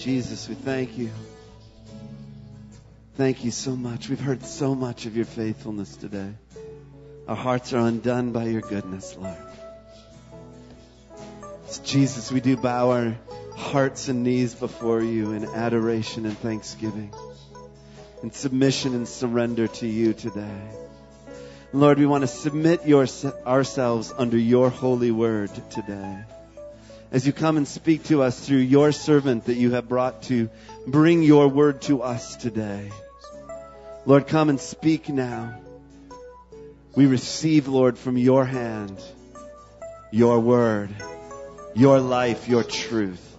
Jesus, we thank you. Thank you so much. We've heard so much of your faithfulness today. Our hearts are undone by your goodness, Lord. So Jesus, we do bow our hearts and knees before you in adoration and thanksgiving, in submission and surrender to you today. Lord, we want to submit your, ourselves under your holy word today. As you come and speak to us through your servant that you have brought to bring your word to us today. Lord, come and speak now. We receive, Lord, from your hand your word, your life, your truth.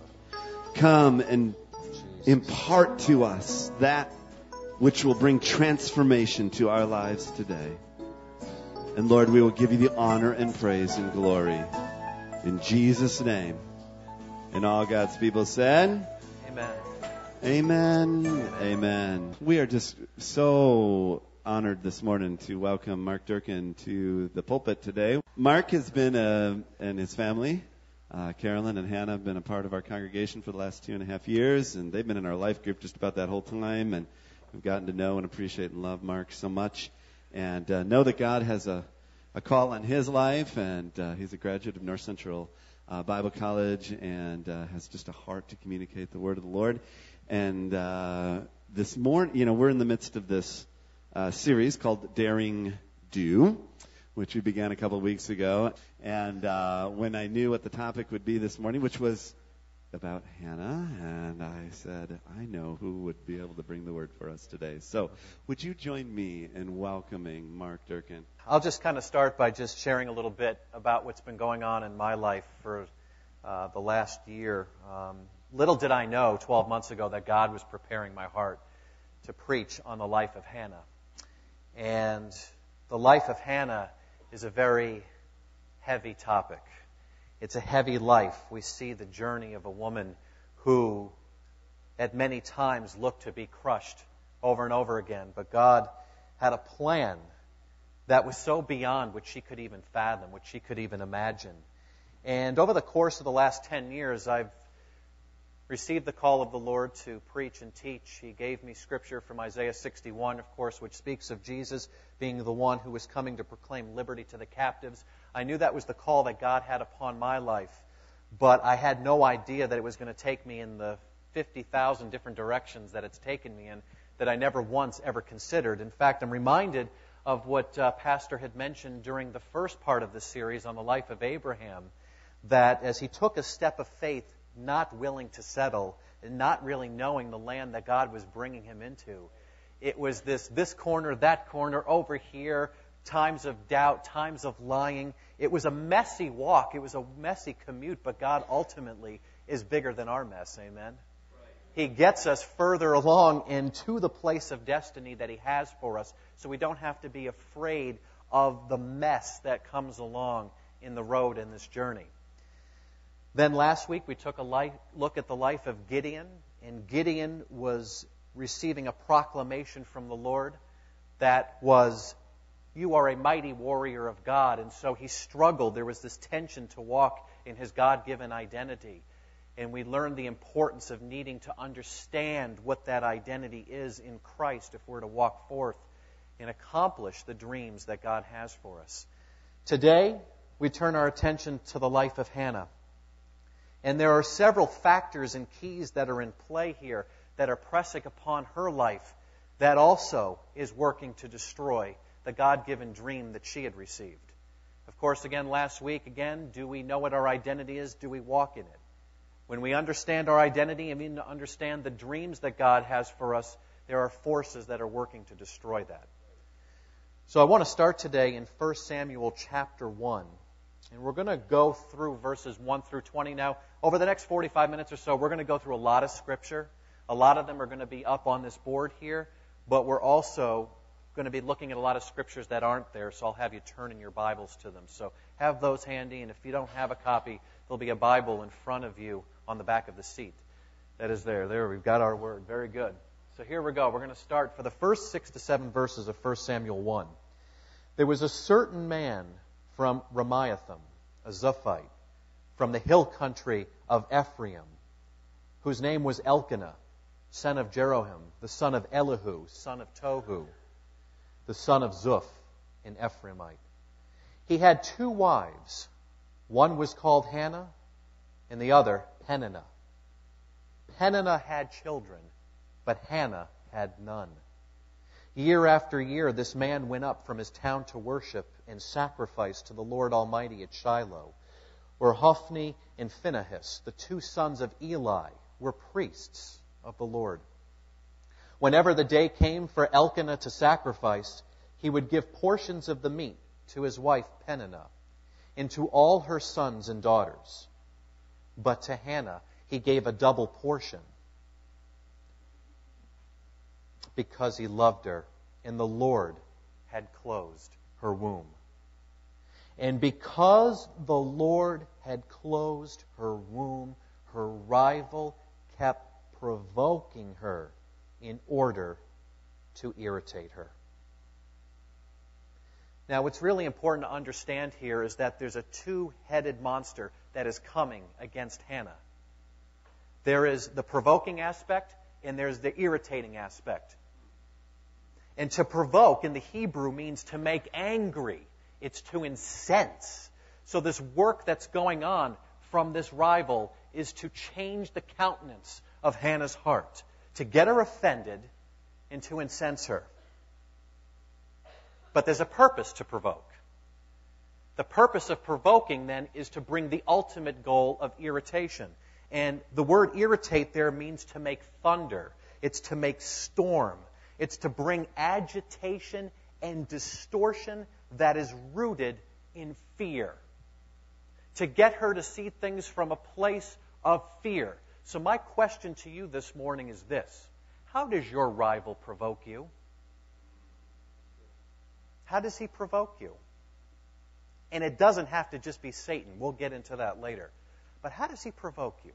Come and impart to us that which will bring transformation to our lives today. And Lord, we will give you the honor and praise and glory. In Jesus' name. And all God's people said, Amen. Amen. Amen. We are just so honored this morning to welcome Mark Durkin to the pulpit today. Mark has been, uh, and his family, uh, Carolyn and Hannah, have been a part of our congregation for the last two and a half years, and they've been in our life group just about that whole time, and we've gotten to know and appreciate and love Mark so much and uh, know that God has a, a call on his life, and uh, he's a graduate of North Central uh, Bible College and uh, has just a heart to communicate the word of the Lord. And uh, this morning, you know, we're in the midst of this uh, series called Daring Do, which we began a couple of weeks ago. And uh, when I knew what the topic would be this morning, which was about Hannah, and I said, I know who would be able to bring the word for us today. So, would you join me in welcoming Mark Durkin? I'll just kind of start by just sharing a little bit about what's been going on in my life for uh, the last year. Um, little did I know 12 months ago that God was preparing my heart to preach on the life of Hannah. And the life of Hannah is a very heavy topic. It's a heavy life. We see the journey of a woman who, at many times, looked to be crushed over and over again. But God had a plan that was so beyond what she could even fathom, what she could even imagine. And over the course of the last 10 years, I've received the call of the Lord to preach and teach. He gave me scripture from Isaiah 61, of course, which speaks of Jesus being the one who was coming to proclaim liberty to the captives. I knew that was the call that God had upon my life, but I had no idea that it was going to take me in the 50,000 different directions that it's taken me in that I never once ever considered. In fact, I'm reminded of what uh, Pastor had mentioned during the first part of the series on the life of Abraham, that as he took a step of faith not willing to settle and not really knowing the land that God was bringing him into. It was this, this corner, that corner, over here, times of doubt, times of lying. It was a messy walk. It was a messy commute, but God ultimately is bigger than our mess. Amen. He gets us further along into the place of destiny that He has for us, so we don't have to be afraid of the mess that comes along in the road in this journey. Then last week we took a life, look at the life of Gideon, and Gideon was receiving a proclamation from the Lord that was, You are a mighty warrior of God. And so he struggled. There was this tension to walk in his God given identity. And we learned the importance of needing to understand what that identity is in Christ if we're to walk forth and accomplish the dreams that God has for us. Today, we turn our attention to the life of Hannah. And there are several factors and keys that are in play here that are pressing upon her life that also is working to destroy the God given dream that she had received. Of course, again, last week, again, do we know what our identity is? Do we walk in it? When we understand our identity and we understand the dreams that God has for us, there are forces that are working to destroy that. So I want to start today in 1 Samuel chapter 1. And we're going to go through verses 1 through 20 now. Over the next 45 minutes or so, we're going to go through a lot of scripture. A lot of them are going to be up on this board here, but we're also going to be looking at a lot of scriptures that aren't there, so I'll have you turn in your Bibles to them. So have those handy, and if you don't have a copy, there'll be a Bible in front of you on the back of the seat. That is there. There, we've got our word. Very good. So here we go. We're going to start for the first six to seven verses of 1 Samuel 1. There was a certain man from Ramathaim, a Zuphite, from the hill country of Ephraim. whose name was Elkanah, son of Jeroham, the son of Elihu, son of Tohu, the son of Zuph, an Ephraimite. He had two wives. One was called Hannah, and the other Peninnah. Peninnah had children, but Hannah had none. Year after year, this man went up from his town to worship and sacrifice to the Lord Almighty at Shiloh, where Hophni and Phinehas, the two sons of Eli, were priests of the Lord. Whenever the day came for Elkanah to sacrifice, he would give portions of the meat to his wife Peninnah and to all her sons and daughters. But to Hannah he gave a double portion because he loved her, and the Lord had closed her womb. And because the Lord had closed her womb, her rival kept provoking her in order to irritate her. Now, what's really important to understand here is that there's a two headed monster that is coming against Hannah. There is the provoking aspect, and there's the irritating aspect. And to provoke in the Hebrew means to make angry, it's to incense. So, this work that's going on from this rival is to change the countenance of Hannah's heart, to get her offended and to incense her. But there's a purpose to provoke. The purpose of provoking, then, is to bring the ultimate goal of irritation. And the word irritate there means to make thunder, it's to make storm, it's to bring agitation and distortion that is rooted in fear. To get her to see things from a place of fear. So, my question to you this morning is this How does your rival provoke you? How does he provoke you? And it doesn't have to just be Satan. We'll get into that later. But how does he provoke you?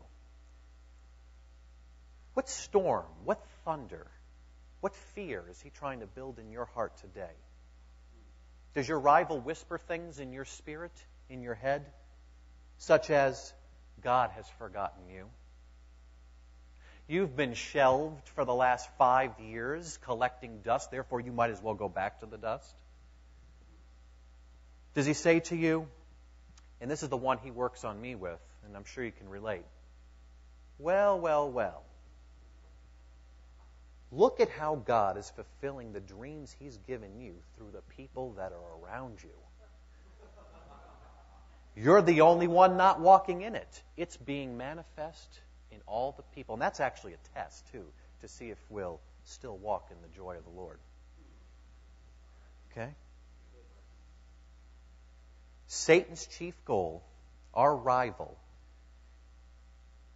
What storm, what thunder, what fear is he trying to build in your heart today? Does your rival whisper things in your spirit, in your head, such as, God has forgotten you? You've been shelved for the last five years collecting dust, therefore you might as well go back to the dust. Does he say to you, and this is the one he works on me with, and I'm sure you can relate, well, well, well, look at how God is fulfilling the dreams he's given you through the people that are around you. You're the only one not walking in it. It's being manifest in all the people. And that's actually a test, too, to see if we'll still walk in the joy of the Lord. Okay? Satan's chief goal, our rival,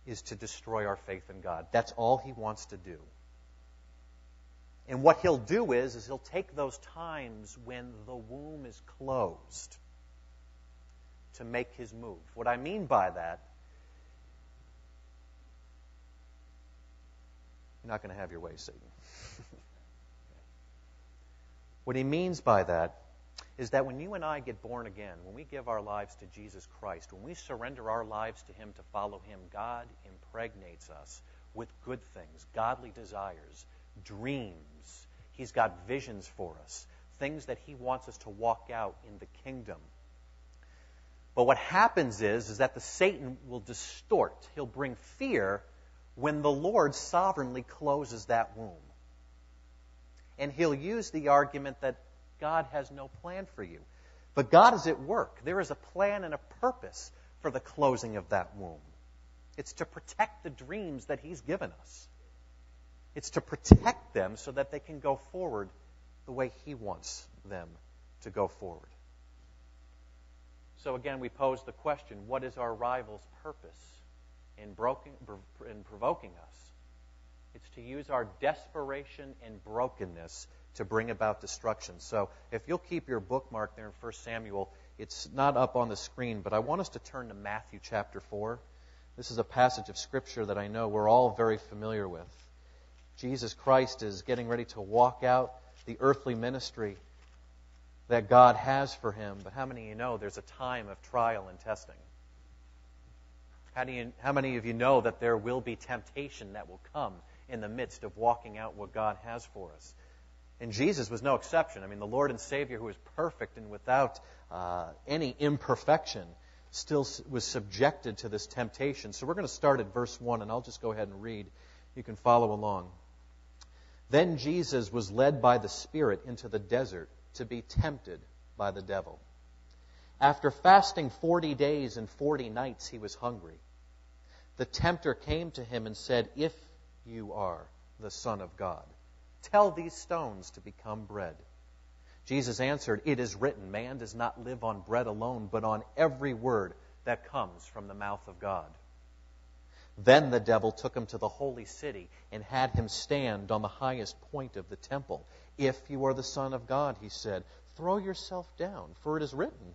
is to destroy our faith in God. That's all he wants to do. And what he'll do is, is he'll take those times when the womb is closed to make his move. What I mean by that, not going to have your way, Satan. what he means by that is that when you and I get born again, when we give our lives to Jesus Christ, when we surrender our lives to Him to follow Him, God impregnates us with good things, godly desires, dreams. He's got visions for us, things that He wants us to walk out in the kingdom. But what happens is, is that the Satan will distort. He'll bring fear when the Lord sovereignly closes that womb. And he'll use the argument that God has no plan for you. But God is at work. There is a plan and a purpose for the closing of that womb. It's to protect the dreams that He's given us. It's to protect them so that they can go forward the way He wants them to go forward. So again, we pose the question what is our rival's purpose in, broken, in provoking us? It's to use our desperation and brokenness to bring about destruction. So if you'll keep your bookmark there in 1 Samuel, it's not up on the screen, but I want us to turn to Matthew chapter 4. This is a passage of Scripture that I know we're all very familiar with. Jesus Christ is getting ready to walk out the earthly ministry that God has for him. But how many of you know there's a time of trial and testing? How, do you, how many of you know that there will be temptation that will come in the midst of walking out what God has for us? And Jesus was no exception. I mean, the Lord and Savior, who is perfect and without uh, any imperfection, still was subjected to this temptation. So we're going to start at verse 1, and I'll just go ahead and read. You can follow along. Then Jesus was led by the Spirit into the desert to be tempted by the devil. After fasting 40 days and 40 nights, he was hungry. The tempter came to him and said, If you are the Son of God, Tell these stones to become bread. Jesus answered, It is written, Man does not live on bread alone, but on every word that comes from the mouth of God. Then the devil took him to the holy city and had him stand on the highest point of the temple. If you are the Son of God, he said, throw yourself down, for it is written,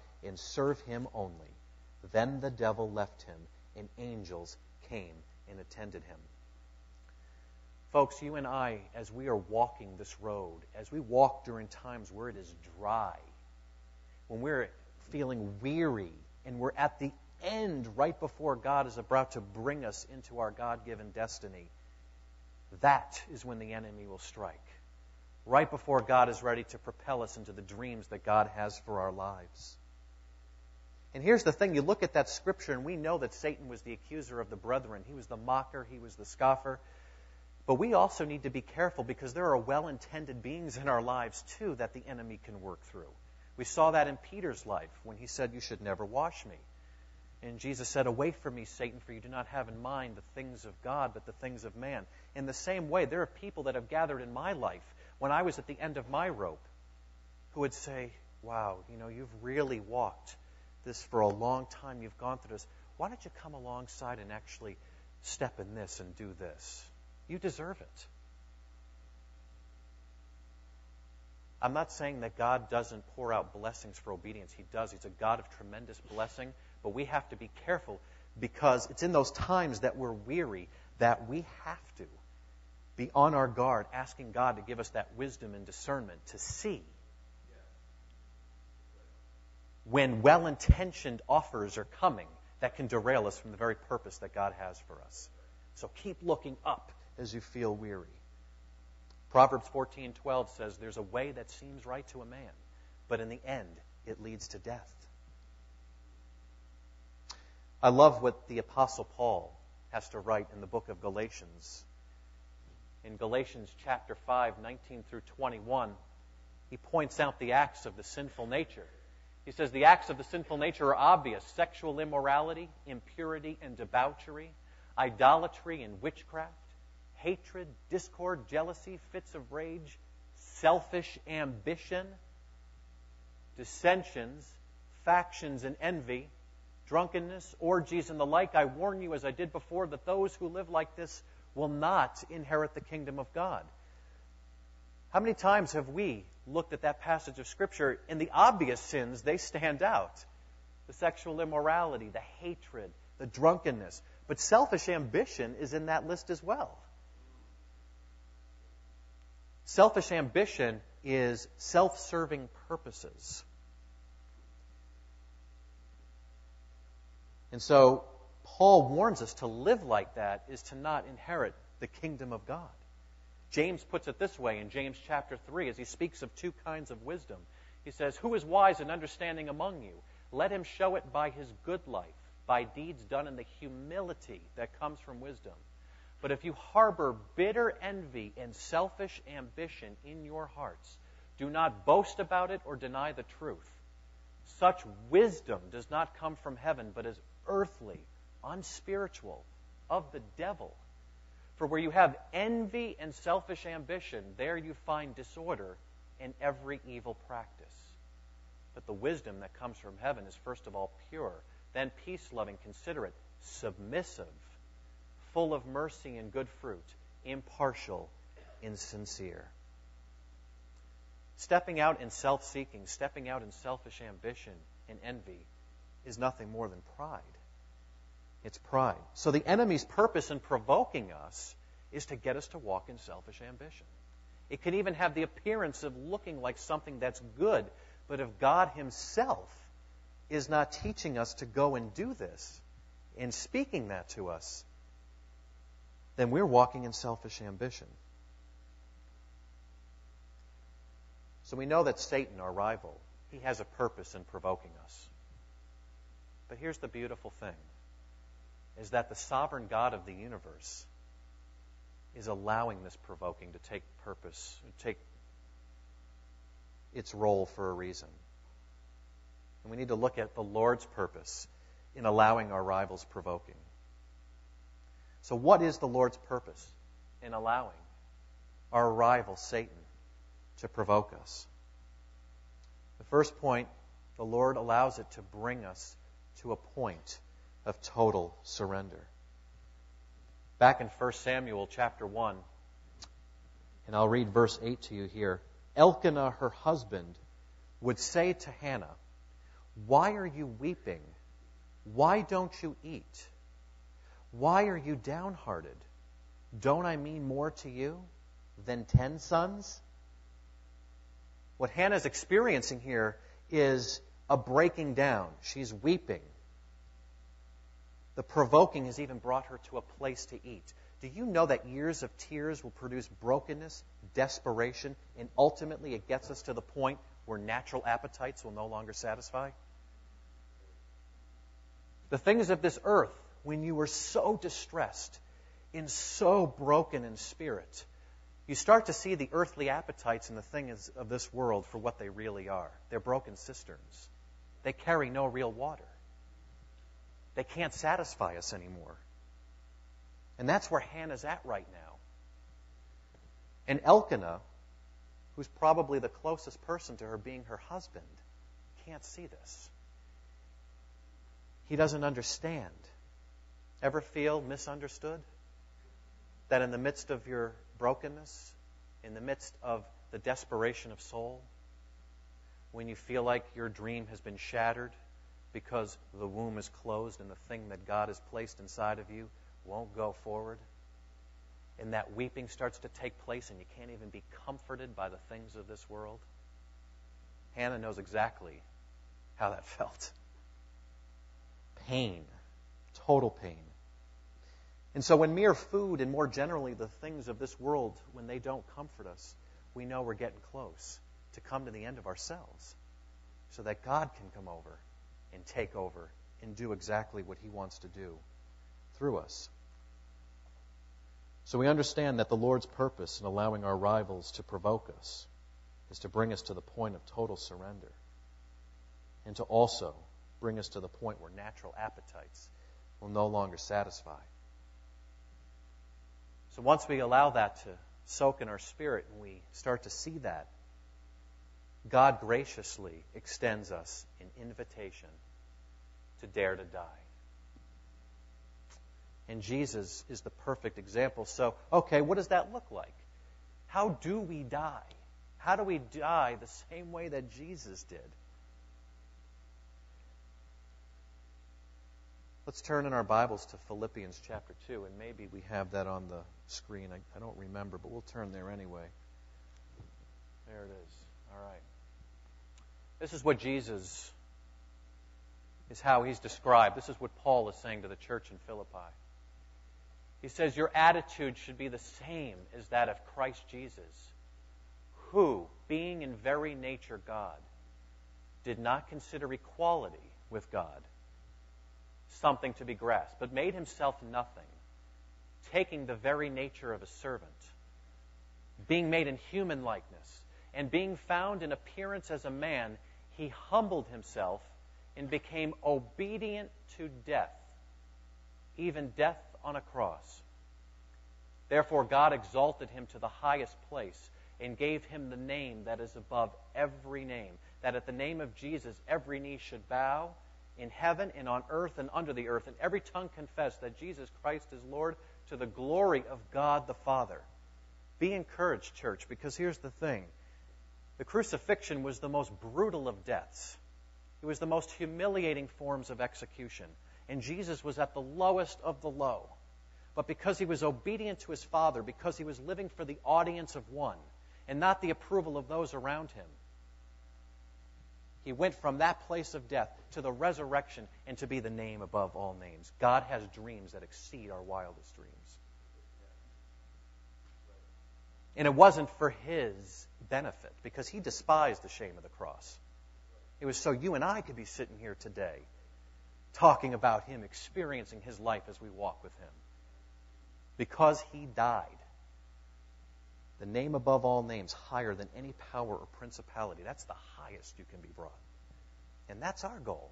and serve him only. Then the devil left him, and angels came and attended him. Folks, you and I, as we are walking this road, as we walk during times where it is dry, when we're feeling weary and we're at the end right before God is about to bring us into our God given destiny, that is when the enemy will strike. Right before God is ready to propel us into the dreams that God has for our lives. And here's the thing you look at that scripture, and we know that Satan was the accuser of the brethren. He was the mocker, he was the scoffer. But we also need to be careful because there are well intended beings in our lives, too, that the enemy can work through. We saw that in Peter's life when he said, You should never wash me. And Jesus said, Away from me, Satan, for you do not have in mind the things of God, but the things of man. In the same way, there are people that have gathered in my life when I was at the end of my rope who would say, Wow, you know, you've really walked this for a long time. You've gone through this. Why don't you come alongside and actually step in this and do this? You deserve it. I'm not saying that God doesn't pour out blessings for obedience. He does. He's a God of tremendous blessing. But we have to be careful because it's in those times that we're weary that we have to be on our guard, asking God to give us that wisdom and discernment to see when well intentioned offers are coming that can derail us from the very purpose that God has for us. So keep looking up as you feel weary. Proverbs 14:12 says there's a way that seems right to a man, but in the end it leads to death. I love what the apostle Paul has to write in the book of Galatians. In Galatians chapter 5, 19 through 21, he points out the acts of the sinful nature. He says the acts of the sinful nature are obvious sexual immorality, impurity and debauchery, idolatry and witchcraft hatred, discord, jealousy, fits of rage, selfish ambition, dissensions, factions, and envy, drunkenness, orgies, and the like. I warn you, as I did before, that those who live like this will not inherit the kingdom of God. How many times have we looked at that passage of Scripture and the obvious sins, they stand out? The sexual immorality, the hatred, the drunkenness. But selfish ambition is in that list as well. Selfish ambition is self serving purposes. And so, Paul warns us to live like that is to not inherit the kingdom of God. James puts it this way in James chapter 3 as he speaks of two kinds of wisdom. He says, Who is wise and understanding among you? Let him show it by his good life, by deeds done in the humility that comes from wisdom. But if you harbor bitter envy and selfish ambition in your hearts, do not boast about it or deny the truth. Such wisdom does not come from heaven, but is earthly, unspiritual, of the devil. For where you have envy and selfish ambition, there you find disorder and every evil practice. But the wisdom that comes from heaven is first of all pure, then peace loving, considerate, submissive, full of mercy and good fruit, impartial, insincere. Stepping out in self seeking, stepping out in selfish ambition and envy is nothing more than pride. It's pride. So the enemy's purpose in provoking us is to get us to walk in selfish ambition. It can even have the appearance of looking like something that's good, but if God Himself is not teaching us to go and do this, and speaking that to us, then we're walking in selfish ambition. So we know that Satan, our rival, he has a purpose in provoking us. But here's the beautiful thing is that the sovereign God of the universe is allowing this provoking to take purpose, take its role for a reason. And we need to look at the Lord's purpose in allowing our rivals provoking. So, what is the Lord's purpose in allowing our rival, Satan, to provoke us? The first point, the Lord allows it to bring us to a point of total surrender. Back in 1 Samuel chapter 1, and I'll read verse 8 to you here. Elkanah, her husband, would say to Hannah, Why are you weeping? Why don't you eat? Why are you downhearted? Don't I mean more to you than ten sons? What Hannah's experiencing here is a breaking down. She's weeping. The provoking has even brought her to a place to eat. Do you know that years of tears will produce brokenness, desperation, and ultimately it gets us to the point where natural appetites will no longer satisfy? The things of this earth, when you are so distressed and so broken in spirit, you start to see the earthly appetites and the things of this world for what they really are. They're broken cisterns. They carry no real water. They can't satisfy us anymore. And that's where Hannah's at right now. And Elkanah, who's probably the closest person to her being her husband, can't see this. He doesn't understand. Ever feel misunderstood? That in the midst of your brokenness, in the midst of the desperation of soul, when you feel like your dream has been shattered because the womb is closed and the thing that God has placed inside of you won't go forward, and that weeping starts to take place and you can't even be comforted by the things of this world, Hannah knows exactly how that felt. Pain, total pain. And so, when mere food and more generally the things of this world, when they don't comfort us, we know we're getting close to come to the end of ourselves so that God can come over and take over and do exactly what He wants to do through us. So we understand that the Lord's purpose in allowing our rivals to provoke us is to bring us to the point of total surrender and to also bring us to the point where natural appetites will no longer satisfy. So once we allow that to soak in our spirit and we start to see that, God graciously extends us an invitation to dare to die. And Jesus is the perfect example. So, okay, what does that look like? How do we die? How do we die the same way that Jesus did? Let's turn in our Bibles to Philippians chapter 2, and maybe we have that on the screen. I, I, don't remember, but we'll turn there anyway. There it is. All right. This is what Jesus is how he's described. This is what Paul is saying to the church in Philippi. He says, Your attitude should be the same as that of Christ Jesus, who, being in very nature God, did not consider equality with God something to be grasped, but made himself nothing, taking the very nature of a servant, being made in human likeness, and being found in appearance as a man, he humbled himself and became obedient to death, even death on a cross. Therefore, God exalted him to the highest place and gave him the name that is above every name, that at the name of Jesus every knee should bow in heaven and on earth and under the earth, and every tongue confess that Jesus Christ is Lord to the glory of God the Father. Be encouraged, church, because here's the thing the crucifixion was the most brutal of deaths, it was the most humiliating forms of execution. And Jesus was at the lowest of the low. But because he was obedient to his Father, because he was living for the audience of one and not the approval of those around him, he went from that place of death to the resurrection and to be the name above all names. God has dreams that exceed our wildest dreams. And it wasn't for his benefit because he despised the shame of the cross. It was so you and I could be sitting here today talking about him, experiencing his life as we walk with him. Because he died. The name above all names, higher than any power or principality. That's the highest you can be brought. And that's our goal,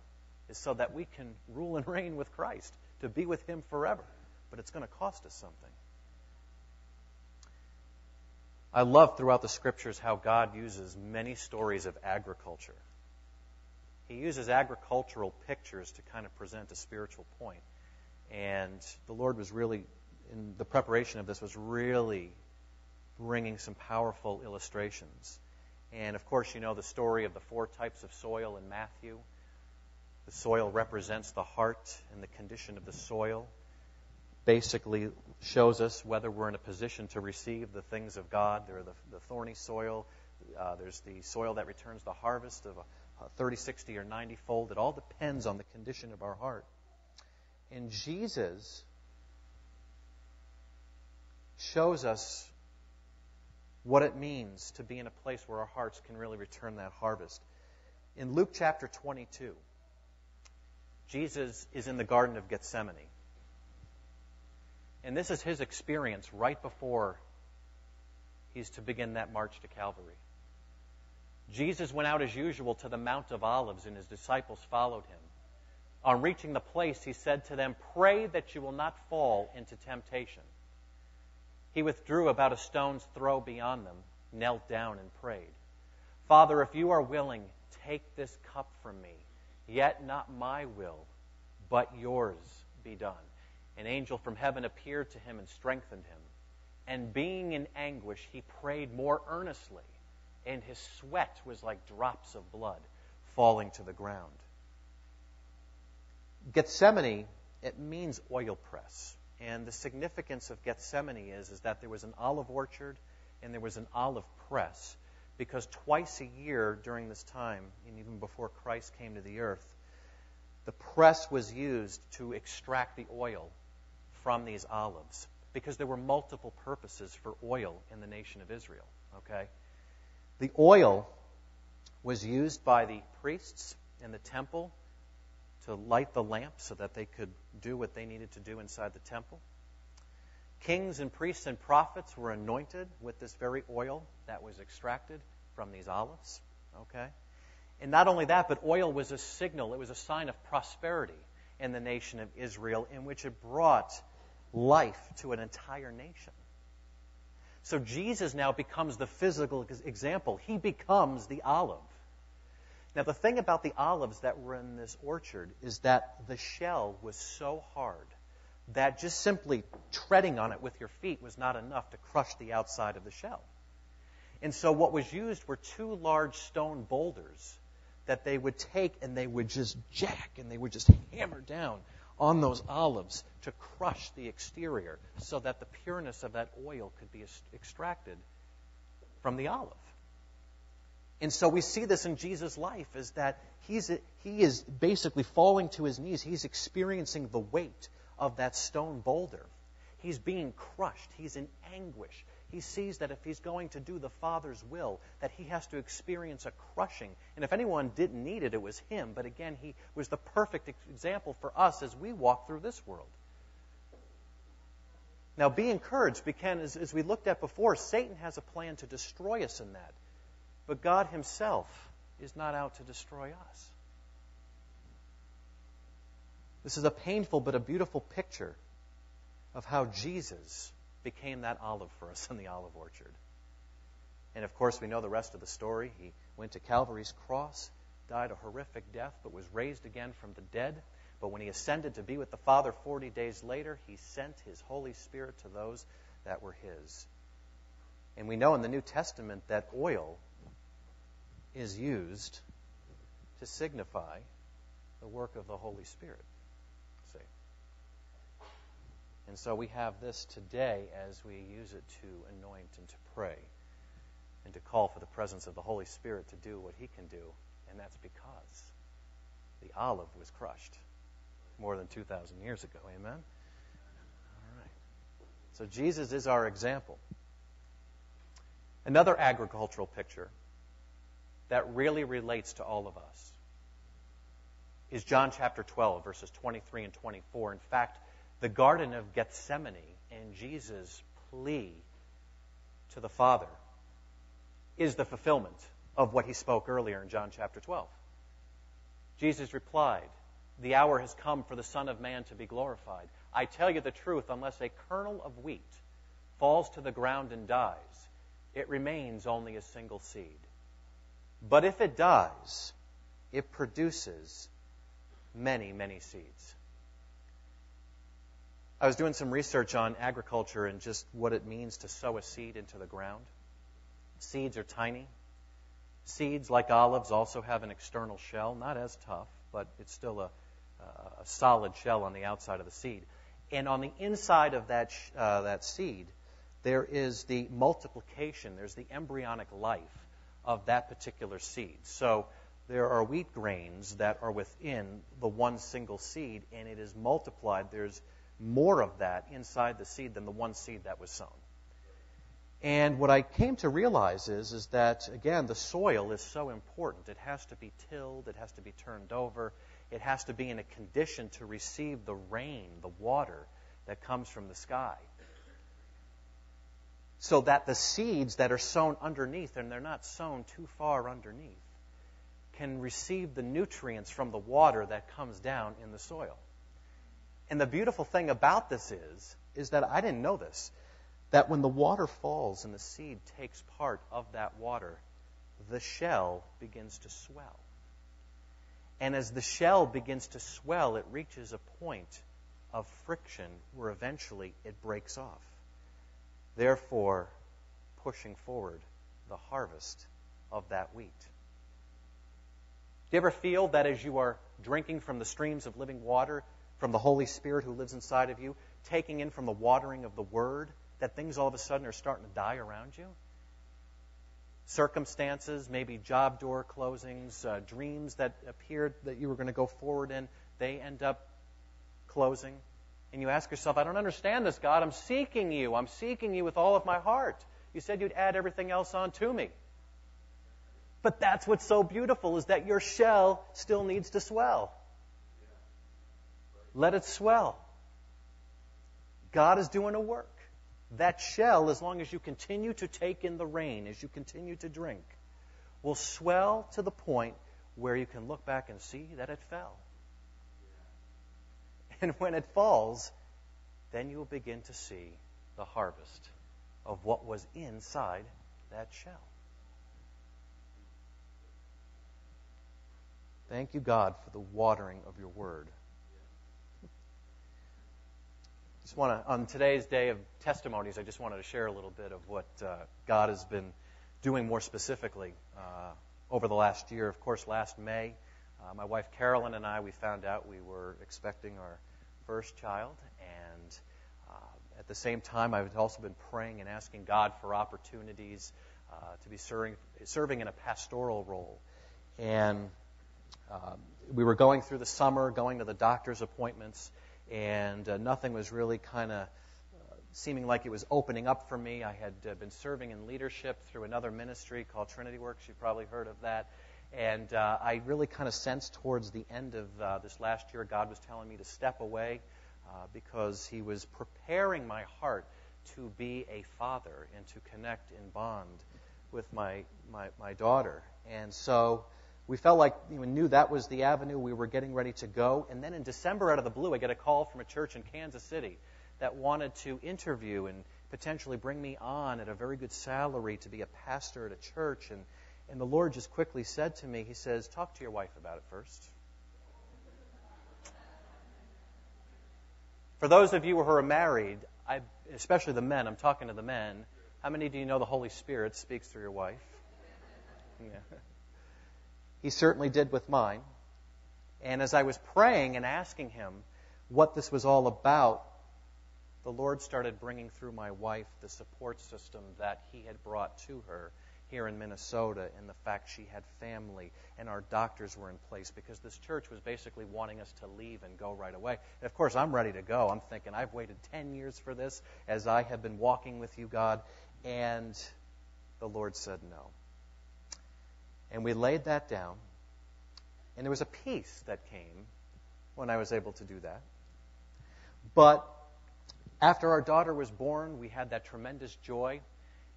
is so that we can rule and reign with Christ, to be with him forever. But it's going to cost us something. I love throughout the scriptures how God uses many stories of agriculture. He uses agricultural pictures to kind of present a spiritual point. And the Lord was really, in the preparation of this, was really bringing some powerful illustrations. And of course, you know the story of the four types of soil in Matthew. The soil represents the heart and the condition of the soil. Basically, shows us whether we're in a position to receive the things of God. There are the, the thorny soil. Uh, there's the soil that returns the harvest of a, a 30, 60, or 90 fold. It all depends on the condition of our heart. And Jesus shows us what it means to be in a place where our hearts can really return that harvest. In Luke chapter 22, Jesus is in the Garden of Gethsemane. And this is his experience right before he's to begin that march to Calvary. Jesus went out as usual to the Mount of Olives, and his disciples followed him. On reaching the place, he said to them, Pray that you will not fall into temptation. He withdrew about a stone's throw beyond them, knelt down, and prayed, Father, if you are willing, take this cup from me. Yet not my will, but yours be done. An angel from heaven appeared to him and strengthened him. And being in anguish, he prayed more earnestly, and his sweat was like drops of blood falling to the ground. Gethsemane, it means oil press. And the significance of Gethsemane is, is that there was an olive orchard and there was an olive press. Because twice a year during this time, and even before Christ came to the earth, the press was used to extract the oil from these olives. Because there were multiple purposes for oil in the nation of Israel. Okay? The oil was used by the priests in the temple to light the lamps so that they could do what they needed to do inside the temple. Kings and priests and prophets were anointed with this very oil that was extracted from these olives. Okay? And not only that, but oil was a signal, it was a sign of prosperity in the nation of Israel, in which it brought life to an entire nation. So Jesus now becomes the physical example. He becomes the olive. Now, the thing about the olives that were in this orchard is that the shell was so hard that just simply treading on it with your feet was not enough to crush the outside of the shell. And so, what was used were two large stone boulders that they would take and they would just jack and they would just hammer down on those olives to crush the exterior so that the pureness of that oil could be extracted from the olive. And so we see this in Jesus' life is that he's, he is basically falling to his knees. He's experiencing the weight of that stone boulder. He's being crushed. He's in anguish. He sees that if he's going to do the Father's will, that he has to experience a crushing. And if anyone didn't need it, it was him. But again, he was the perfect example for us as we walk through this world. Now, be encouraged because, as we looked at before, Satan has a plan to destroy us in that. But God Himself is not out to destroy us. This is a painful but a beautiful picture of how Jesus became that olive for us in the olive orchard. And of course, we know the rest of the story. He went to Calvary's cross, died a horrific death, but was raised again from the dead. But when he ascended to be with the Father 40 days later, he sent his Holy Spirit to those that were his. And we know in the New Testament that oil is used to signify the work of the Holy Spirit. And so we have this today as we use it to anoint and to pray and to call for the presence of the Holy Spirit to do what he can do. And that's because the olive was crushed more than 2,000 years ago. Amen? All right. So Jesus is our example. Another agricultural picture that really relates to all of us is John chapter 12, verses 23 and 24. In fact, the Garden of Gethsemane and Jesus' plea to the Father is the fulfillment of what he spoke earlier in John chapter 12. Jesus replied, The hour has come for the Son of Man to be glorified. I tell you the truth, unless a kernel of wheat falls to the ground and dies, it remains only a single seed. But if it dies, it produces many, many seeds. I was doing some research on agriculture and just what it means to sow a seed into the ground. Seeds are tiny. Seeds, like olives, also have an external shell, not as tough, but it's still a, a solid shell on the outside of the seed. And on the inside of that, uh, that seed, there is the multiplication, there's the embryonic life of that particular seed. So there are wheat grains that are within the one single seed, and it is multiplied. There's more of that inside the seed than the one seed that was sown. And what I came to realize is, is that, again, the soil is so important. It has to be tilled, it has to be turned over, it has to be in a condition to receive the rain, the water that comes from the sky so that the seeds that are sown underneath, and they're not sown too far underneath, can receive the nutrients from the water that comes down in the soil. And the beautiful thing about this is, is that I didn't know this, that when the water falls and the seed takes part of that water, the shell begins to swell. And as the shell begins to swell, it reaches a point of friction where eventually it breaks off therefore pushing forward the harvest of that wheat. Do you ever feel that as you are drinking from the streams of living water, from the Holy Spirit who lives inside of you, taking in from the watering of the Word, that things all of a sudden are starting to die around you? Circumstances, maybe job door closings, uh, dreams that appeared that you were going to go forward in, they end up closing and you ask yourself, I don't understand this, God. I'm seeking you. I'm seeking you with all of my heart. You said you'd add everything else on to me. But that's what's so beautiful is that your shell still needs to swell. Let it swell. God is doing a work. That shell, as long as you continue to take in the rain, as you continue to drink, will swell to the point where you can look back and see that it fell. And when it falls, then you will begin to see the harvest of what was inside that shell. Thank you, God, for the watering of your word. Just want to, on today's day of testimonies, I just wanted to share a little bit of what uh, God has been doing more specifically uh, over the last year. Of course, last May, uh, my wife Carolyn and I, we found out we were expecting our first child, and uh, at the same time, I've also been praying and asking God for opportunities uh, to be serving, serving in a pastoral role. And um, we were going through the summer, going to the doctor's appointments, and uh, nothing was really kind of uh, seeming like it was opening up for me. I had uh, been serving in leadership through another ministry called Trinity Works. You've probably heard of that. And uh, I really kind of sensed towards the end of this last year, God was telling me to step away because He was preparing my heart to be a father and to connect in bond with my, my, my daughter. And so we felt like we knew that was the avenue we were getting ready to go. And then in December, out of the blue, I get a call from a church in Kansas City that wanted to interview and potentially bring me on at a very good salary to be a pastor at a church. And And the Lord just quickly said to me, He says, Talk to your wife about it first. For those of you who are married, I, especially the men, I'm talking to the men. How many do you know the Holy Spirit speaks through your wife? Yeah. He certainly did with mine. And as I was praying and asking him what this was all about, the Lord started bringing through my wife the support system that he had brought to her here in Minnesota and the fact she had family and our doctors were in place because this church was basically wanting us to leave and go right away. And of course, I'm ready to go. I'm thinking, I've waited 10 years for this as I have been walking with you, God. And the Lord said no. And we laid that down. And there was a peace that came when I was able to do that. But after our daughter was born, we had that tremendous joy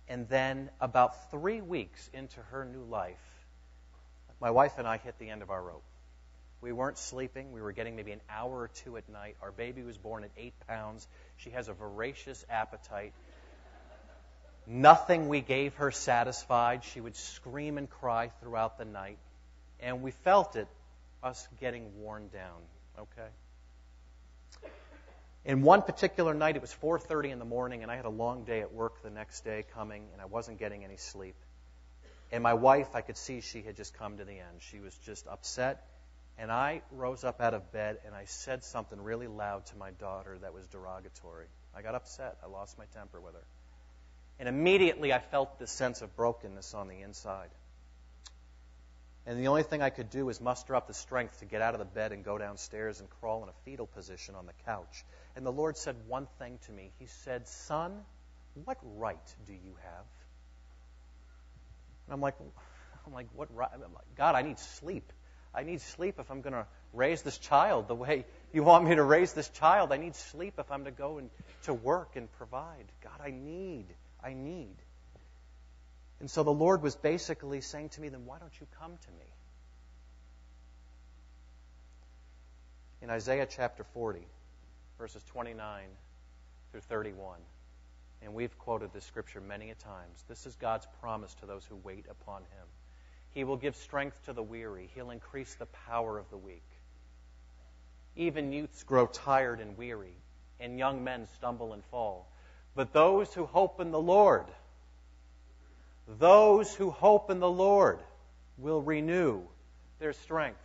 and then, about three weeks into her new life, my wife and I hit the end of our rope. We weren't sleeping. We were getting maybe an hour or two at night. Our baby was born at eight pounds. She has a voracious appetite. Nothing we gave her satisfied. She would scream and cry throughout the night. And we felt it, us getting worn down. Okay? In one particular night, it was 4:30 in the morning, and I had a long day at work the next day coming, and I wasn't getting any sleep. And my wife, I could see she had just come to the end. She was just upset. And I rose up out of bed and I said something really loud to my daughter that was derogatory. I got upset. I lost my temper with her. And immediately I felt this sense of brokenness on the inside. And the only thing I could do was muster up the strength to get out of the bed and go downstairs and crawl in a fetal position on the couch. And the Lord said one thing to me. He said, Son, what right do you have? And I'm like, I'm like, what right? Like, God, I need sleep. I need sleep if I'm going to raise this child the way you want me to raise this child. I need sleep if I'm to go and to work and provide. God, I need, I need. And so the Lord was basically saying to me, then why don't you come to me? In Isaiah chapter 40, verses 29 through 31. And we've quoted this scripture many a times. This is God's promise to those who wait upon him. He will give strength to the weary. He'll increase the power of the weak. Even youths grow tired and weary, and young men stumble and fall. But those who hope in the Lord, those who hope in the Lord will renew their strength.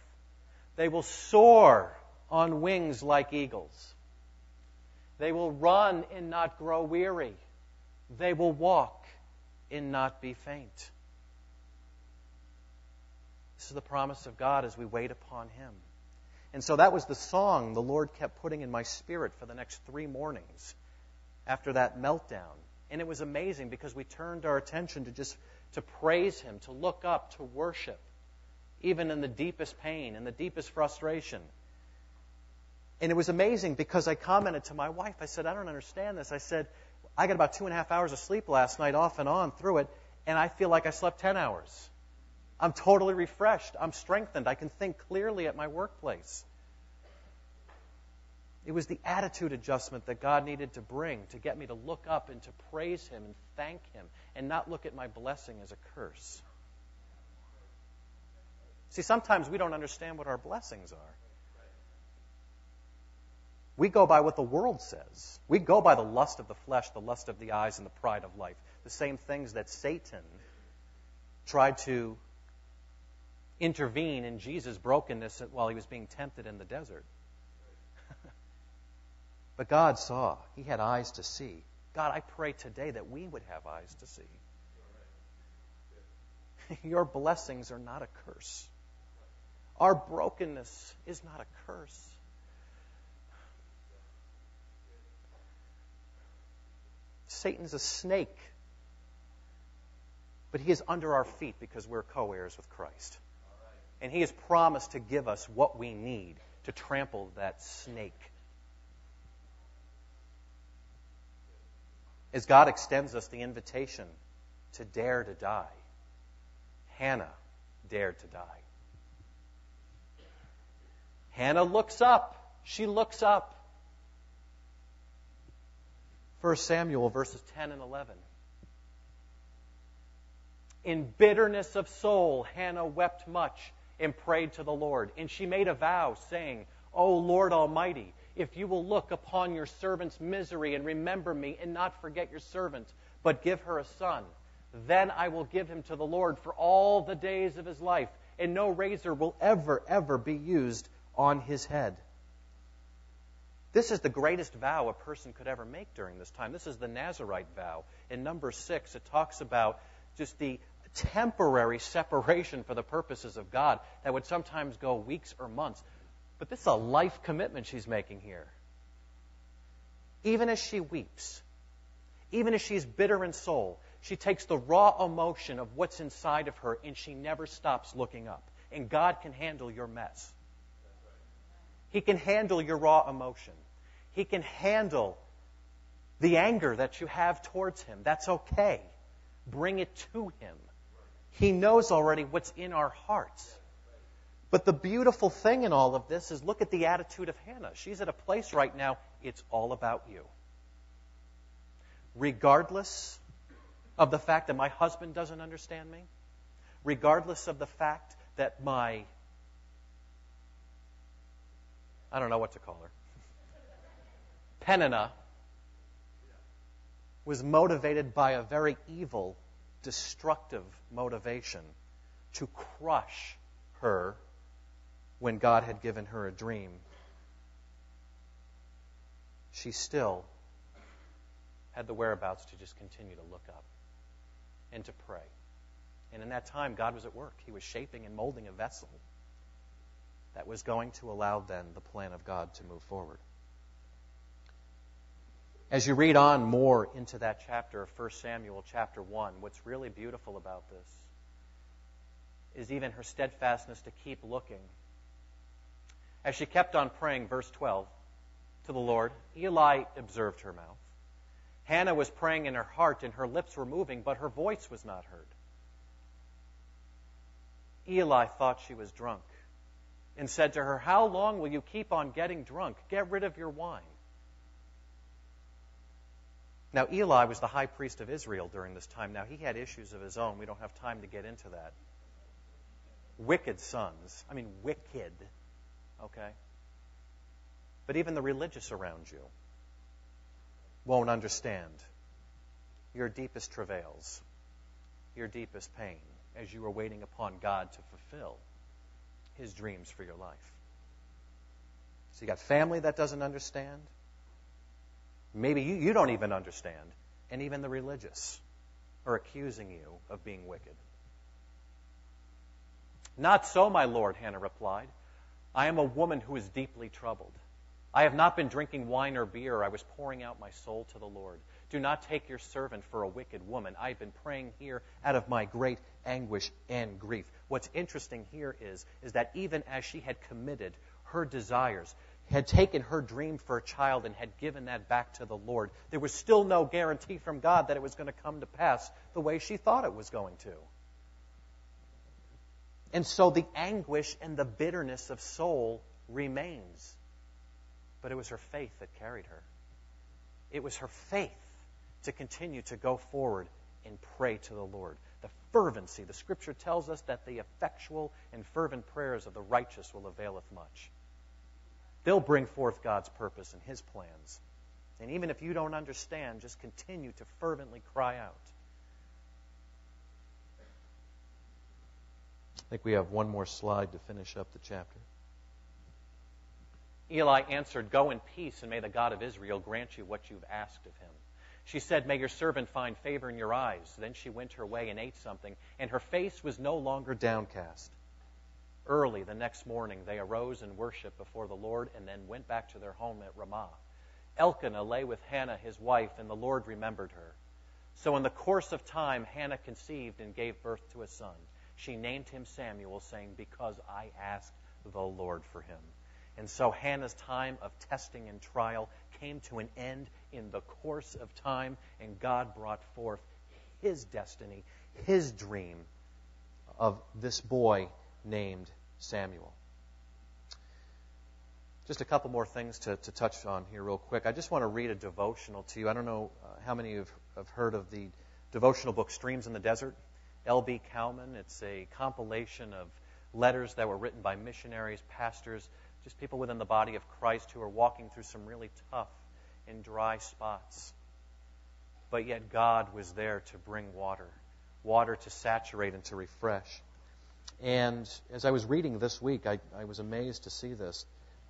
They will soar on wings like eagles. They will run and not grow weary. They will walk and not be faint. This is the promise of God as we wait upon Him. And so that was the song the Lord kept putting in my spirit for the next three mornings after that meltdown. And it was amazing because we turned our attention to just to praise Him, to look up, to worship, even in the deepest pain, in the deepest frustration. And it was amazing because I commented to my wife. I said, I don't understand this. I said, I got about two and a half hours of sleep last night, off and on through it, and I feel like I slept 10 hours. I'm totally refreshed. I'm strengthened. I can think clearly at my workplace. It was the attitude adjustment that God needed to bring to get me to look up and to praise Him and thank Him and not look at my blessing as a curse. See, sometimes we don't understand what our blessings are. We go by what the world says. We go by the lust of the flesh, the lust of the eyes, and the pride of life. The same things that Satan tried to intervene in Jesus' brokenness while he was being tempted in the desert. But God saw. He had eyes to see. God, I pray today that we would have eyes to see. Your blessings are not a curse. Our brokenness is not a curse. Satan's a snake. But he is under our feet because we're co heirs with Christ. And he has promised to give us what we need to trample that snake. As God extends us the invitation to dare to die, Hannah dared to die. Hannah looks up. She looks up. 1 Samuel verses 10 and 11. In bitterness of soul, Hannah wept much and prayed to the Lord. And she made a vow, saying, O Lord Almighty, if you will look upon your servant's misery and remember me and not forget your servant, but give her a son, then I will give him to the Lord for all the days of his life, and no razor will ever, ever be used on his head. This is the greatest vow a person could ever make during this time. This is the Nazarite vow. In number six, it talks about just the temporary separation for the purposes of God that would sometimes go weeks or months. But this is a life commitment she's making here. Even as she weeps, even as she's bitter in soul, she takes the raw emotion of what's inside of her and she never stops looking up. And God can handle your mess. He can handle your raw emotion. He can handle the anger that you have towards Him. That's okay. Bring it to Him. He knows already what's in our hearts. But the beautiful thing in all of this is look at the attitude of Hannah. She's at a place right now, it's all about you. Regardless of the fact that my husband doesn't understand me, regardless of the fact that my, I don't know what to call her, Peninnah was motivated by a very evil, destructive motivation to crush her when God had given her a dream. She still had the whereabouts to just continue to look up and to pray. And in that time, God was at work. He was shaping and molding a vessel that was going to allow then the plan of God to move forward. As you read on more into that chapter of 1 Samuel, chapter 1, what's really beautiful about this is even her steadfastness to keep looking. As she kept on praying, verse 12, to the Lord, Eli observed her mouth. Hannah was praying in her heart, and her lips were moving, but her voice was not heard. Eli thought she was drunk and said to her, How long will you keep on getting drunk? Get rid of your wine. Now, Eli was the high priest of Israel during this time. Now, he had issues of his own. We don't have time to get into that. Wicked sons. I mean, wicked. Okay? But even the religious around you won't understand your deepest travails, your deepest pain, as you are waiting upon God to fulfill His dreams for your life. So you got family that doesn't understand. Maybe you, you don't even understand. And even the religious are accusing you of being wicked. Not so, my Lord, Hannah replied. I am a woman who is deeply troubled. I have not been drinking wine or beer. I was pouring out my soul to the Lord. Do not take your servant for a wicked woman. I have been praying here out of my great anguish and grief. What's interesting here is, is that even as she had committed her desires, had taken her dream for a child and had given that back to the Lord, there was still no guarantee from God that it was going to come to pass the way she thought it was going to. And so the anguish and the bitterness of soul remains. But it was her faith that carried her. It was her faith to continue to go forward and pray to the Lord. The fervency, the scripture tells us that the effectual and fervent prayers of the righteous will availeth much. They'll bring forth God's purpose and His plans. And even if you don't understand, just continue to fervently cry out. I think we have one more slide to finish up the chapter. Eli answered, Go in peace, and may the God of Israel grant you what you've asked of him. She said, May your servant find favor in your eyes. Then she went her way and ate something, and her face was no longer downcast. Early the next morning, they arose and worshiped before the Lord, and then went back to their home at Ramah. Elkanah lay with Hannah, his wife, and the Lord remembered her. So in the course of time, Hannah conceived and gave birth to a son. She named him Samuel, saying, Because I asked the Lord for him. And so Hannah's time of testing and trial came to an end in the course of time, and God brought forth his destiny, his dream of this boy named Samuel. Just a couple more things to, to touch on here, real quick. I just want to read a devotional to you. I don't know uh, how many of have heard of the devotional book Streams in the Desert. L.B. Cowman. It's a compilation of letters that were written by missionaries, pastors, just people within the body of Christ who are walking through some really tough and dry spots. But yet God was there to bring water, water to saturate and to refresh. And as I was reading this week, I, I was amazed to see this.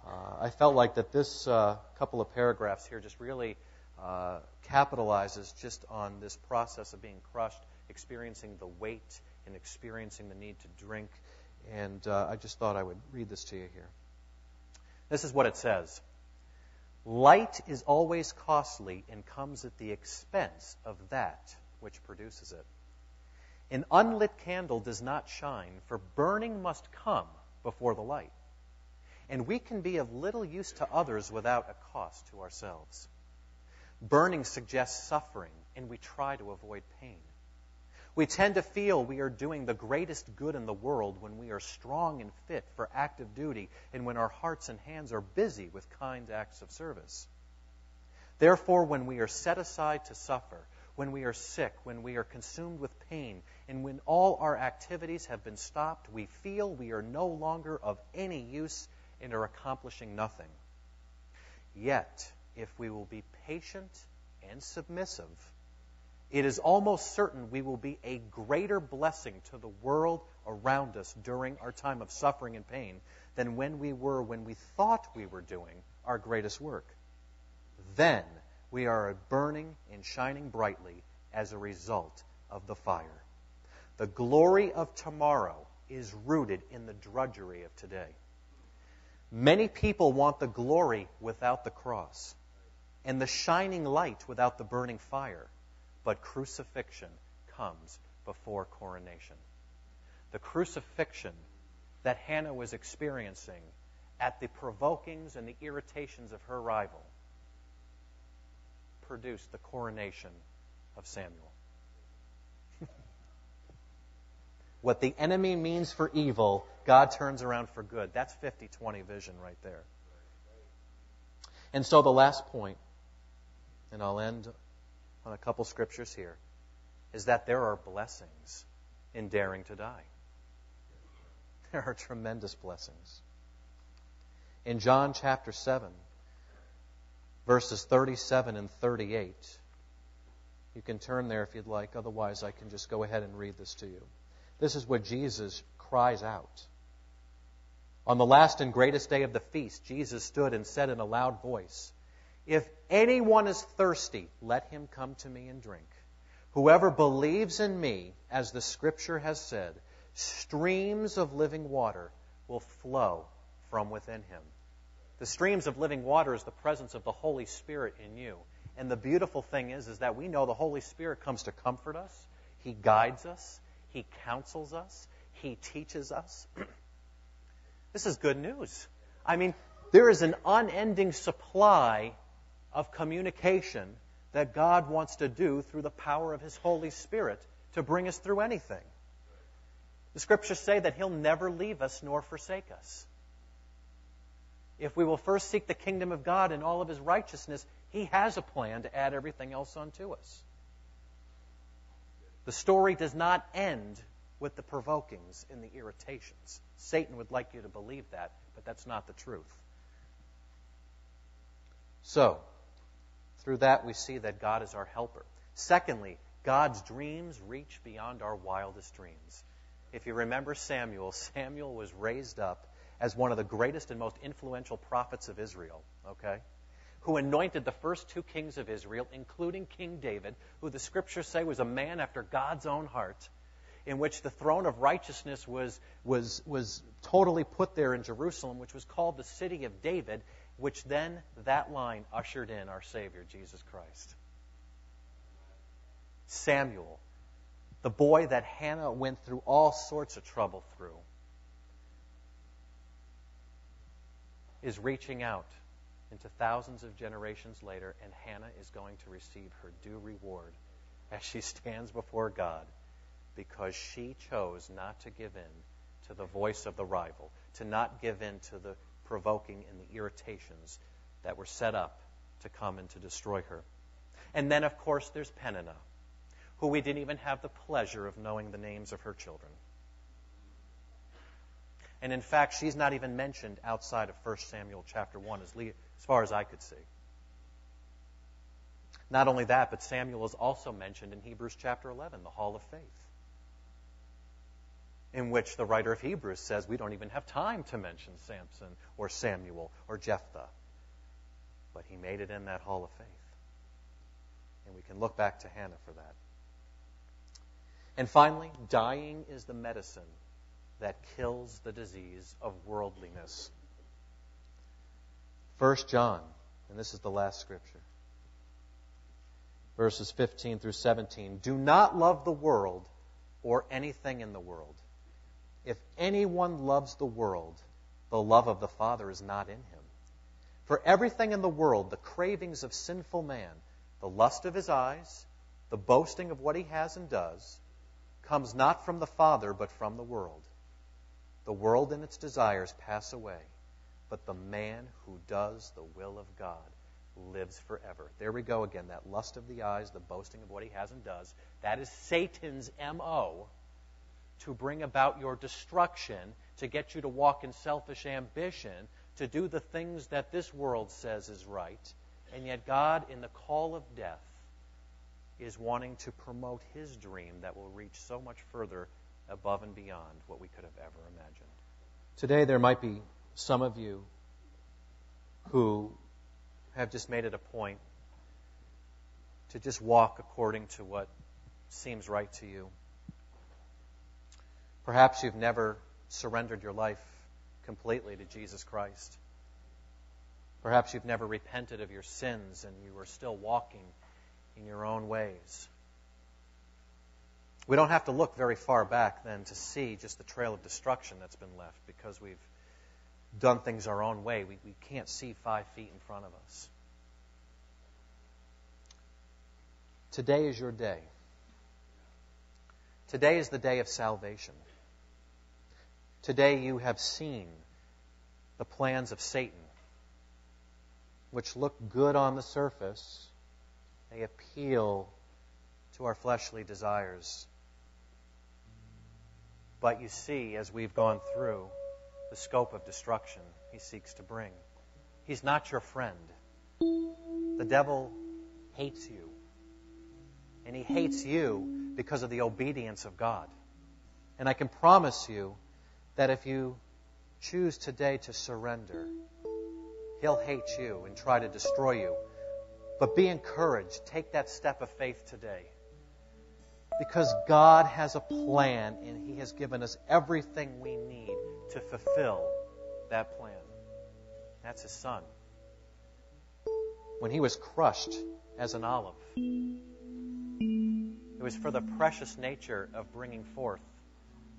Uh, I felt like that this uh, couple of paragraphs here just really uh, capitalizes just on this process of being crushed, experiencing the weight, and experiencing the need to drink. And uh, I just thought I would read this to you here. This is what it says Light is always costly and comes at the expense of that which produces it. An unlit candle does not shine, for burning must come before the light. And we can be of little use to others without a cost to ourselves. Burning suggests suffering, and we try to avoid pain. We tend to feel we are doing the greatest good in the world when we are strong and fit for active duty and when our hearts and hands are busy with kind acts of service. Therefore, when we are set aside to suffer, when we are sick, when we are consumed with pain, and when all our activities have been stopped, we feel we are no longer of any use and are accomplishing nothing. Yet, if we will be patient and submissive, it is almost certain we will be a greater blessing to the world around us during our time of suffering and pain than when we were when we thought we were doing our greatest work. Then we are burning and shining brightly as a result of the fire. The glory of tomorrow is rooted in the drudgery of today. Many people want the glory without the cross and the shining light without the burning fire but crucifixion comes before coronation. The crucifixion that Hannah was experiencing at the provokings and the irritations of her rival produced the coronation of Samuel. what the enemy means for evil, God turns around for good. That's 50 20 vision right there. And so the last point, and I'll end on a couple scriptures here is that there are blessings in daring to die. There are tremendous blessings. In John chapter 7, verses 37 and 38, you can turn there if you'd like, otherwise, I can just go ahead and read this to you. This is what Jesus cries out. On the last and greatest day of the feast, Jesus stood and said in a loud voice, if anyone is thirsty, let him come to me and drink. Whoever believes in me, as the scripture has said, streams of living water will flow from within him. The streams of living water is the presence of the Holy Spirit in you. And the beautiful thing is, is that we know the Holy Spirit comes to comfort us. He guides us. He counsels us. He teaches us. this is good news. I mean, there is an unending supply of communication that God wants to do through the power of His Holy Spirit to bring us through anything. The scriptures say that He'll never leave us nor forsake us. If we will first seek the kingdom of God and all of His righteousness, He has a plan to add everything else onto us. The story does not end with the provokings and the irritations. Satan would like you to believe that, but that's not the truth. So, through that, we see that God is our helper. Secondly, God's dreams reach beyond our wildest dreams. If you remember Samuel, Samuel was raised up as one of the greatest and most influential prophets of Israel, okay? Who anointed the first two kings of Israel, including King David, who the scriptures say was a man after God's own heart, in which the throne of righteousness was, was, was totally put there in Jerusalem, which was called the city of David, which then that line ushered in our Savior, Jesus Christ. Samuel, the boy that Hannah went through all sorts of trouble through, is reaching out into thousands of generations later, and Hannah is going to receive her due reward as she stands before God because she chose not to give in to the voice of the rival, to not give in to the provoking and the irritations that were set up to come and to destroy her. And then, of course, there's Peninnah, who we didn't even have the pleasure of knowing the names of her children. And in fact, she's not even mentioned outside of 1 Samuel chapter 1, as, as far as I could see. Not only that, but Samuel is also mentioned in Hebrews chapter 11, the Hall of Faith, in which the writer of Hebrews says we don't even have time to mention Samson or Samuel or Jephthah. But he made it in that Hall of Faith. And we can look back to Hannah for that. And finally, dying is the medicine that kills the disease of worldliness. 1 John, and this is the last scripture, verses 15 through 17. Do not love the world or anything in the world. If anyone loves the world, the love of the Father is not in him. For everything in the world, the cravings of sinful man, the lust of his eyes, the boasting of what he has and does, comes not from the Father, but from the world. The world and its desires pass away, but the man who does the will of God lives forever. There we go again. That lust of the eyes, the boasting of what he has and does. That is Satan's MO to bring about your destruction, to get you to walk in selfish ambition, to do the things that this world says is right. And yet, God, in the call of death, is wanting to promote his dream that will reach so much further above and beyond what we could have ever imagined. Today, there might be some of you who have just made it a point to just walk according to what seems right to you. Perhaps you've never surrendered your life completely to Jesus Christ. Perhaps you've never repented of your sins and you are still walking in your own ways. We don't have to look very far back then to see just the trail of destruction that's been left because we've done things our own way. We, we can't see five feet in front of us. Today is your day. Today is the day of salvation. Today you have seen the plans of Satan, which look good on the surface. They appeal to our fleshly desires. But you see, as we've gone through, the scope of destruction he seeks to bring. He's not your friend. The devil hates you. And he hates you because of the obedience of God. And I can promise you that if you choose today to surrender, he'll hate you and try to destroy you. But be encouraged. Take that step of faith today. Because God has a plan and He has given us everything we need to fulfill that plan. That's His Son. When He was crushed as an olive, it was for the precious nature of bringing forth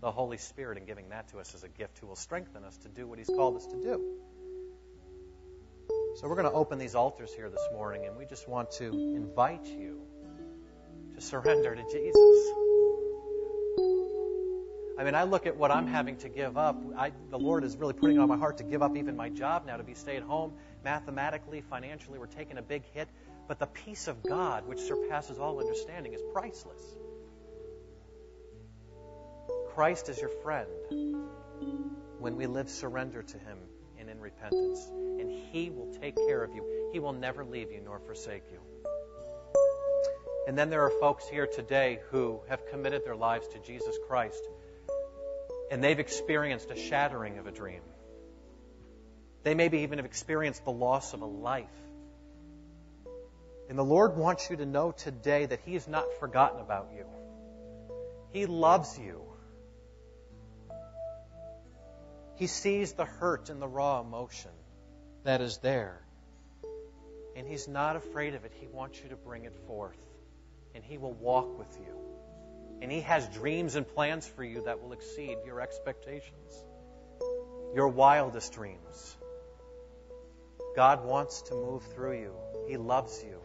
the Holy Spirit and giving that to us as a gift who will strengthen us to do what He's called us to do. So we're going to open these altars here this morning, and we just want to invite you to surrender to Jesus. I mean, I look at what I'm having to give up. I, the Lord is really putting it on my heart to give up even my job now to be stay at home. Mathematically, financially, we're taking a big hit. But the peace of God, which surpasses all understanding, is priceless. Christ is your friend when we live surrender to Him and in repentance. And He will take care of you. He will never leave you nor forsake you. And then there are folks here today who have committed their lives to Jesus Christ, and they've experienced a shattering of a dream. They maybe even have experienced the loss of a life. And the Lord wants you to know today that He has not forgotten about you. He loves you. He sees the hurt and the raw emotion that is there. And He's not afraid of it. He wants you to bring it forth and He will walk with you. And He has dreams and plans for you that will exceed your expectations, your wildest dreams. God wants to move through you. He loves you.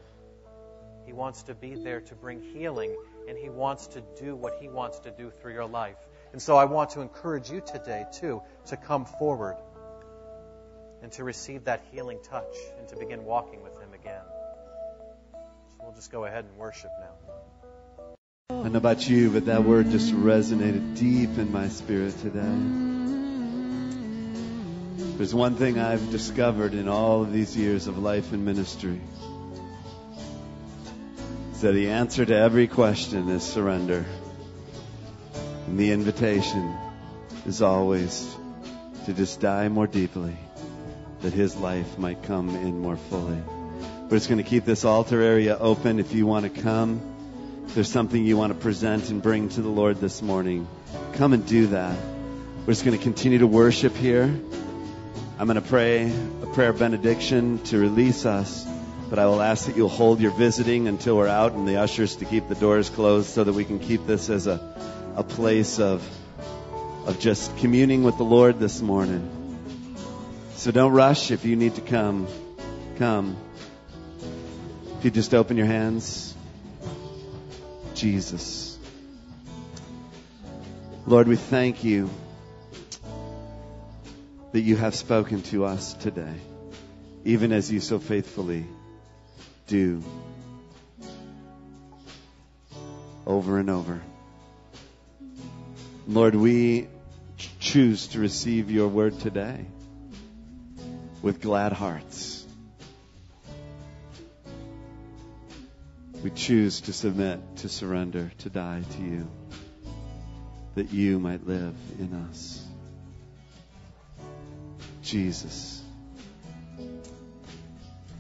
He wants to be there to bring healing, and He wants to do what He wants to do through your life. And so I want to encourage you today, too, to come forward and to receive that healing touch and to begin walking with Him again. So We'll just go ahead and worship now. I know about you, but that word just resonated deep in my spirit today. There's one thing I've discovered in all of these years of life and ministry. Is that the answer to every question is surrender. And the invitation is always to just die more deeply that his life might come in more fully. We're just going to keep this altar area open if you want to come. If there's something you want to present and bring to the Lord this morning, come and do that. We're just going to continue to worship here. I'm going to pray a prayer of benediction to release us, but I will ask that you'll hold your visiting until we're out and the ushers to keep the doors closed so that we can keep this as a, a place of, of just communing with the Lord this morning. So don't rush if you need to come. Come. If you just open your hands. Jesus. Lord, we thank you that you have spoken to us today, even as you so faithfully do over and over. Lord, we choose to receive your word today with glad hearts. We choose to submit, to surrender, to die to you, that you might live in us. Jesus.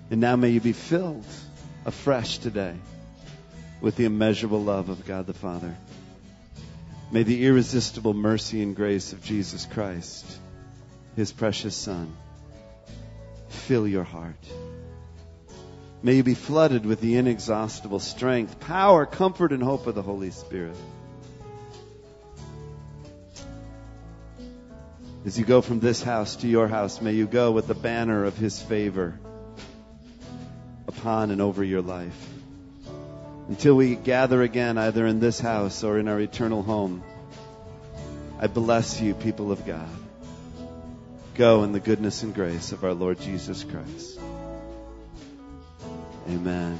And now may you be filled afresh today with the immeasurable love of God the Father. May the irresistible mercy and grace of Jesus Christ, his precious Son, fill your heart. May you be flooded with the inexhaustible strength, power, comfort, and hope of the Holy Spirit. As you go from this house to your house, may you go with the banner of His favor upon and over your life. Until we gather again, either in this house or in our eternal home, I bless you, people of God. Go in the goodness and grace of our Lord Jesus Christ. Amen.